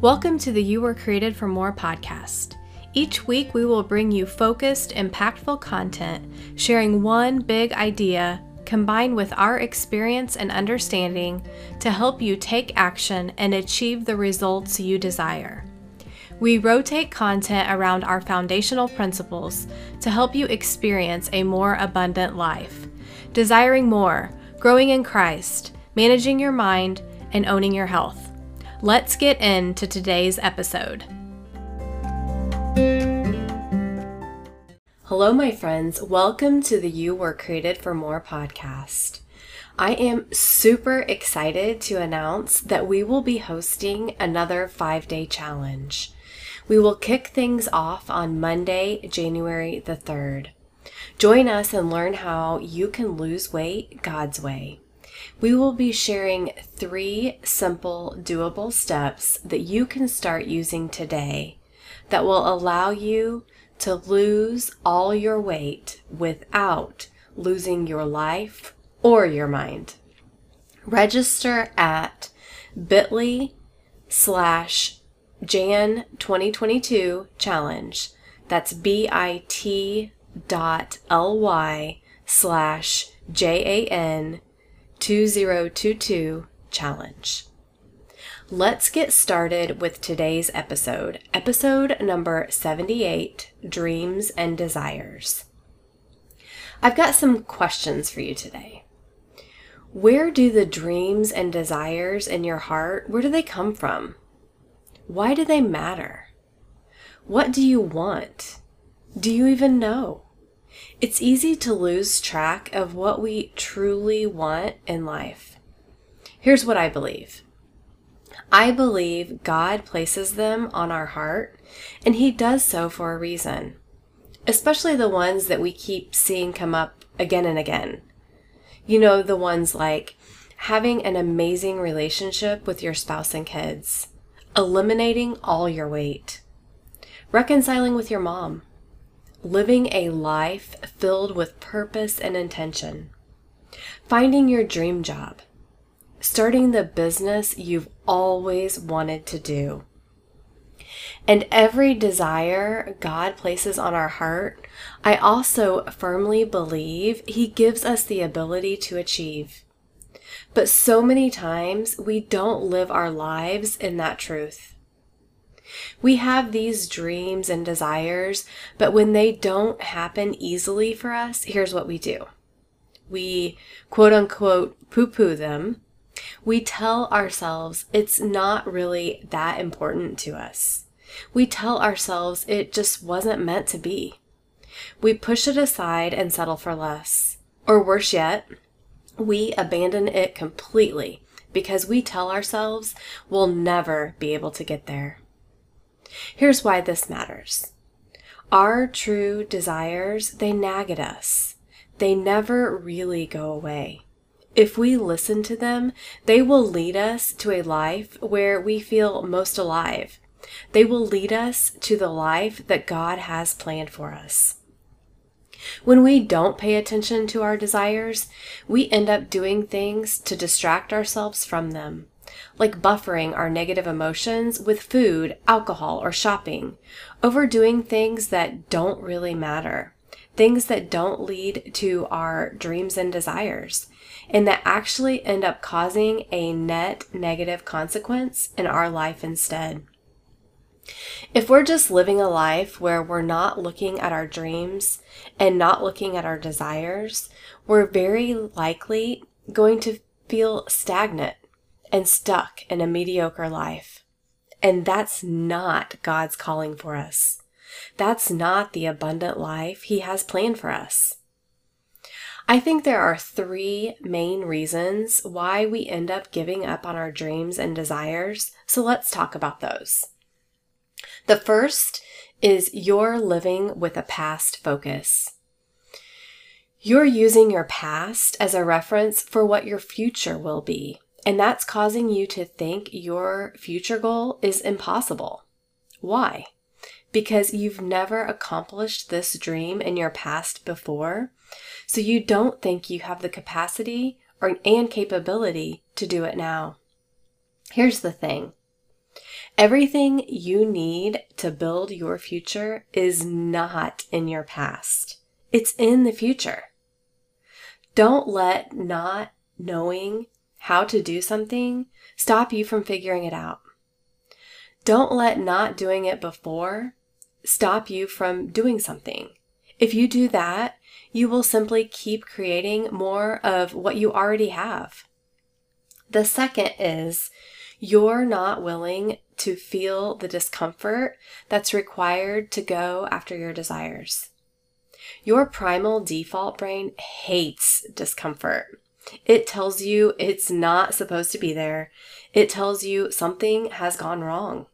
Welcome to the You Were Created for More podcast. Each week, we will bring you focused, impactful content, sharing one big idea combined with our experience and understanding to help you take action and achieve the results you desire. We rotate content around our foundational principles to help you experience a more abundant life, desiring more, growing in Christ, managing your mind, and owning your health. Let's get into today's episode. Hello, my friends. Welcome to the You Were Created for More podcast. I am super excited to announce that we will be hosting another five day challenge. We will kick things off on Monday, January the 3rd. Join us and learn how you can lose weight God's way. We will be sharing three simple, doable steps that you can start using today that will allow you to lose all your weight without losing your life or your mind. Register at bit.ly slash Jan 2022 challenge. That's bit dot ly slash J-A-N 2022 challenge. Let's get started with today's episode, episode number 78 Dreams and Desires. I've got some questions for you today. Where do the dreams and desires in your heart, where do they come from? Why do they matter? What do you want? Do you even know? It's easy to lose track of what we truly want in life. Here's what I believe I believe God places them on our heart, and He does so for a reason, especially the ones that we keep seeing come up again and again. You know, the ones like having an amazing relationship with your spouse and kids, eliminating all your weight, reconciling with your mom, living a life filled with purpose and intention, finding your dream job starting the business you've always wanted to do. And every desire God places on our heart, I also firmly believe He gives us the ability to achieve. But so many times we don't live our lives in that truth. We have these dreams and desires, but when they don't happen easily for us, here's what we do. We quote unquote poo poo them we tell ourselves it's not really that important to us. We tell ourselves it just wasn't meant to be. We push it aside and settle for less. Or worse yet, we abandon it completely because we tell ourselves we'll never be able to get there. Here's why this matters. Our true desires, they nag at us. They never really go away. If we listen to them, they will lead us to a life where we feel most alive. They will lead us to the life that God has planned for us. When we don't pay attention to our desires, we end up doing things to distract ourselves from them, like buffering our negative emotions with food, alcohol, or shopping, overdoing things that don't really matter, things that don't lead to our dreams and desires, and that actually end up causing a net negative consequence in our life instead. If we're just living a life where we're not looking at our dreams and not looking at our desires, we're very likely going to feel stagnant and stuck in a mediocre life. And that's not God's calling for us. That's not the abundant life He has planned for us. I think there are three main reasons why we end up giving up on our dreams and desires. So let's talk about those. The first is you're living with a past focus. You're using your past as a reference for what your future will be, and that's causing you to think your future goal is impossible. Why? Because you've never accomplished this dream in your past before, so you don't think you have the capacity or and capability to do it now. Here's the thing. Everything you need to build your future is not in your past. It's in the future. Don't let not knowing how to do something stop you from figuring it out. Don't let not doing it before stop you from doing something. If you do that, you will simply keep creating more of what you already have. The second is you're not willing to feel the discomfort that's required to go after your desires. Your primal default brain hates discomfort. It tells you it's not supposed to be there. It tells you something has gone wrong.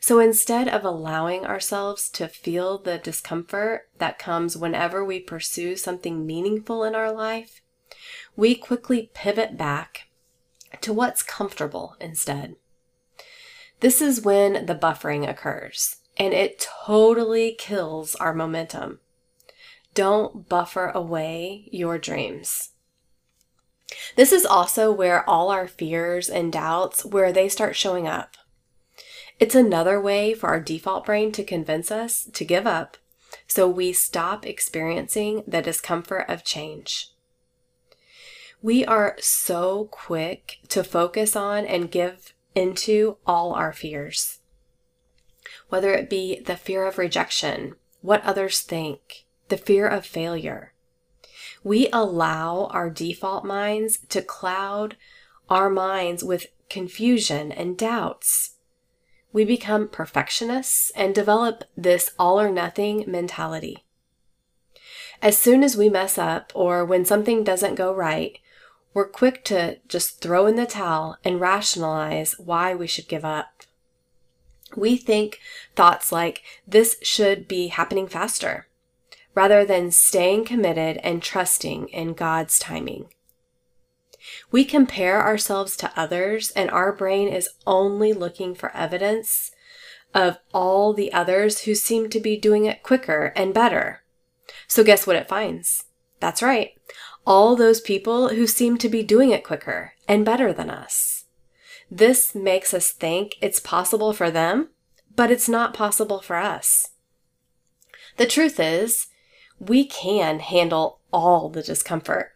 So instead of allowing ourselves to feel the discomfort that comes whenever we pursue something meaningful in our life, we quickly pivot back to what's comfortable instead. This is when the buffering occurs, and it totally kills our momentum. Don't buffer away your dreams. This is also where all our fears and doubts where they start showing up. It's another way for our default brain to convince us to give up so we stop experiencing the discomfort of change. We are so quick to focus on and give into all our fears. Whether it be the fear of rejection, what others think, the fear of failure. We allow our default minds to cloud our minds with confusion and doubts. We become perfectionists and develop this all or nothing mentality. As soon as we mess up or when something doesn't go right, we're quick to just throw in the towel and rationalize why we should give up. We think thoughts like, this should be happening faster, rather than staying committed and trusting in God's timing. We compare ourselves to others, and our brain is only looking for evidence of all the others who seem to be doing it quicker and better. So, guess what it finds? That's right, all those people who seem to be doing it quicker and better than us. This makes us think it's possible for them, but it's not possible for us. The truth is, we can handle all the discomfort.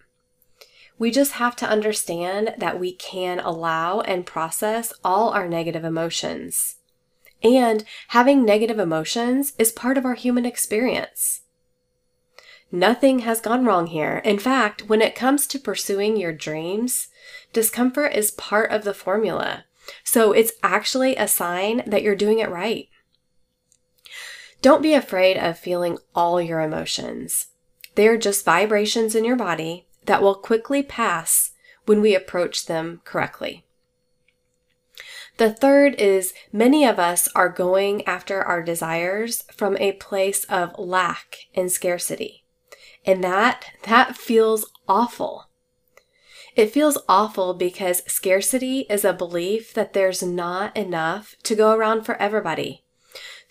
We just have to understand that we can allow and process all our negative emotions. And having negative emotions is part of our human experience. Nothing has gone wrong here. In fact, when it comes to pursuing your dreams, discomfort is part of the formula. So it's actually a sign that you're doing it right. Don't be afraid of feeling all your emotions. They're just vibrations in your body that will quickly pass when we approach them correctly. The third is many of us are going after our desires from a place of lack and scarcity. And that, that feels awful. It feels awful because scarcity is a belief that there's not enough to go around for everybody.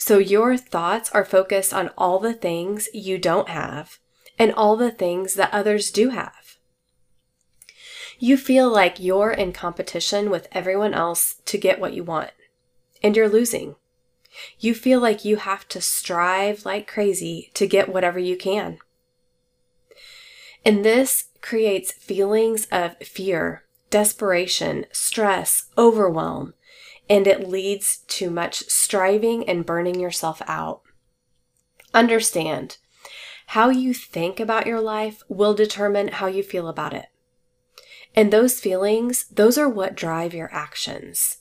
So your thoughts are focused on all the things you don't have and all the things that others do have. You feel like you're in competition with everyone else to get what you want, and you're losing. You feel like you have to strive like crazy to get whatever you can. And this creates feelings of fear, desperation, stress, overwhelm, and it leads to much striving and burning yourself out. Understand, how you think about your life will determine how you feel about it. And those feelings, those are what drive your actions.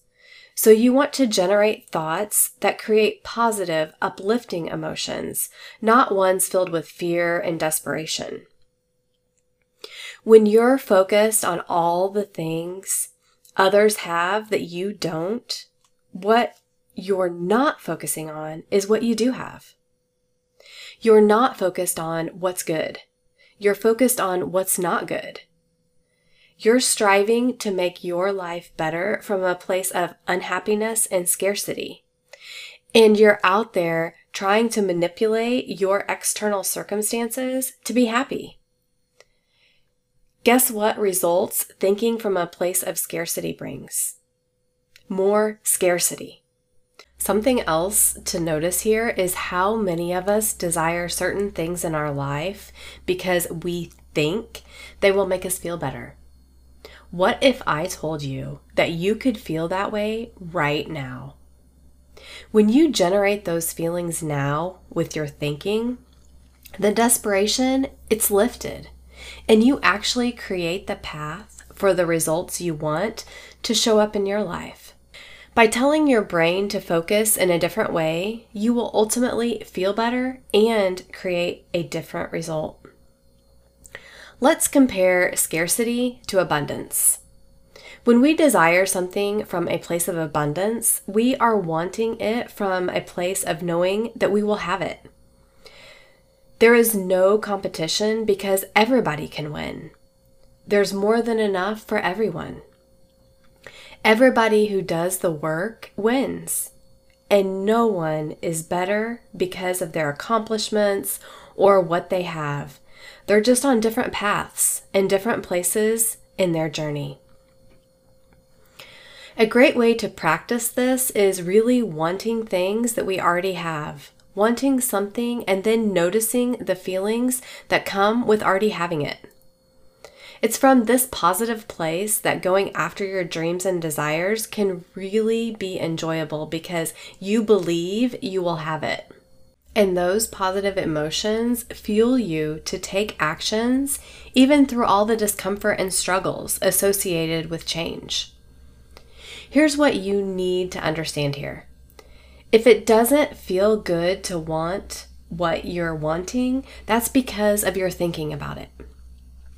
So you want to generate thoughts that create positive, uplifting emotions, not ones filled with fear and desperation. When you're focused on all the things others have that you don't, what you're not focusing on is what you do have. You're not focused on what's good. You're focused on what's not good. You're striving to make your life better from a place of unhappiness and scarcity. And you're out there trying to manipulate your external circumstances to be happy. Guess what results thinking from a place of scarcity brings? More scarcity. Something else to notice here is how many of us desire certain things in our life because we think they will make us feel better. What if I told you that you could feel that way right now? When you generate those feelings now with your thinking, the desperation, it's lifted, and you actually create the path for the results you want to show up in your life. By telling your brain to focus in a different way, you will ultimately feel better and create a different result. Let's compare scarcity to abundance. When we desire something from a place of abundance, we are wanting it from a place of knowing that we will have it. There is no competition because everybody can win. There's more than enough for everyone. Everybody who does the work wins, and no one is better because of their accomplishments or what they have. They're just on different paths and different places in their journey. A great way to practice this is really wanting things that we already have, wanting something and then noticing the feelings that come with already having it. It's from this positive place that going after your dreams and desires can really be enjoyable because you believe you will have it. And those positive emotions fuel you to take actions even through all the discomfort and struggles associated with change. Here's what you need to understand here if it doesn't feel good to want what you're wanting, that's because of your thinking about it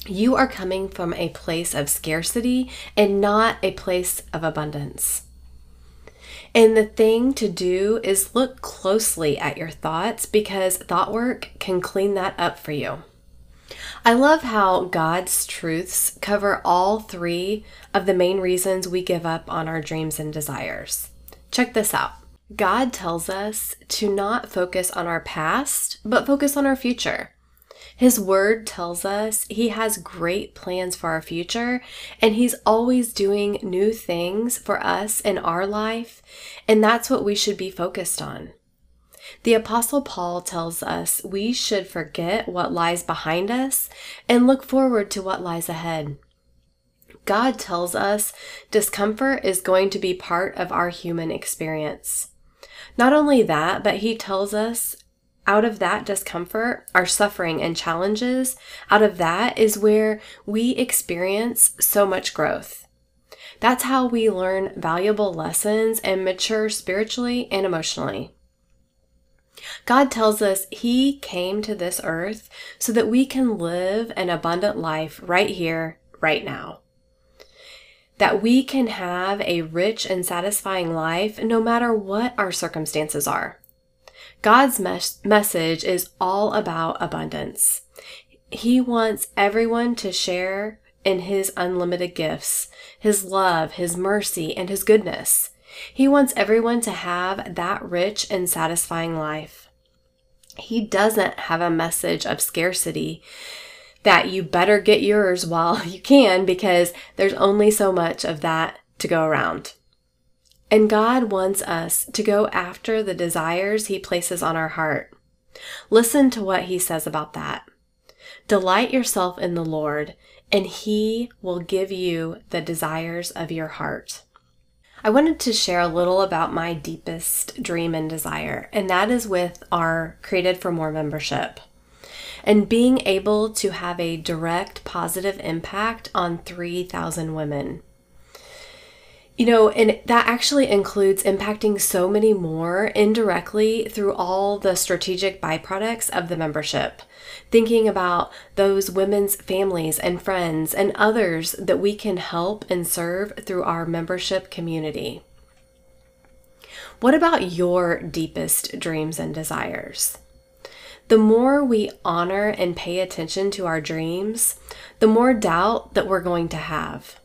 you are coming from a place of scarcity and not a place of abundance. And the thing to do is look closely at your thoughts because thought work can clean that up for you. I love how God's truths cover all three of the main reasons we give up on our dreams and desires. Check this out God tells us to not focus on our past, but focus on our future. His word tells us he has great plans for our future and he's always doing new things for us in our life, and that's what we should be focused on. The Apostle Paul tells us we should forget what lies behind us and look forward to what lies ahead. God tells us discomfort is going to be part of our human experience. Not only that, but he tells us out of that discomfort, our suffering and challenges, out of that is where we experience so much growth. That's how we learn valuable lessons and mature spiritually and emotionally. God tells us He came to this earth so that we can live an abundant life right here, right now. That we can have a rich and satisfying life no matter what our circumstances are. God's mes- message is all about abundance. He wants everyone to share in His unlimited gifts, His love, His mercy, and His goodness. He wants everyone to have that rich and satisfying life. He doesn't have a message of scarcity that you better get yours while you can because there's only so much of that to go around. And God wants us to go after the desires He places on our heart. Listen to what He says about that. Delight yourself in the Lord, and He will give you the desires of your heart. I wanted to share a little about my deepest dream and desire, and that is with our Created for More membership and being able to have a direct positive impact on 3,000 women. You know, and that actually includes impacting so many more indirectly through all the strategic byproducts of the membership. Thinking about those women's families and friends and others that we can help and serve through our membership community. What about your deepest dreams and desires? The more we honor and pay attention to our dreams, the more doubt that we're going to have.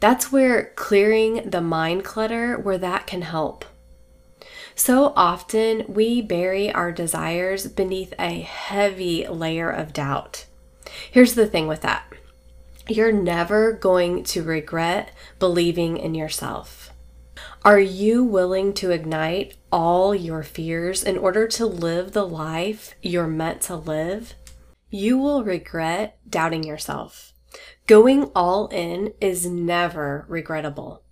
That's where clearing the mind clutter, where that can help. So often we bury our desires beneath a heavy layer of doubt. Here's the thing with that you're never going to regret believing in yourself. Are you willing to ignite all your fears in order to live the life you're meant to live? You will regret doubting yourself. Going all in is never regrettable.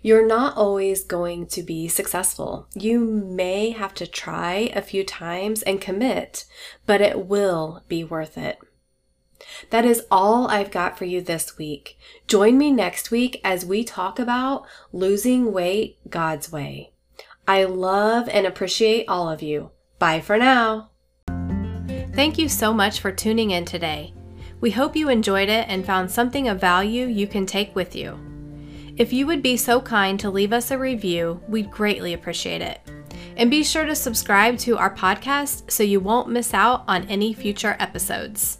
You're not always going to be successful. You may have to try a few times and commit, but it will be worth it. That is all I've got for you this week. Join me next week as we talk about losing weight God's way. I love and appreciate all of you. Bye for now. Thank you so much for tuning in today. We hope you enjoyed it and found something of value you can take with you. If you would be so kind to leave us a review, we'd greatly appreciate it. And be sure to subscribe to our podcast so you won't miss out on any future episodes.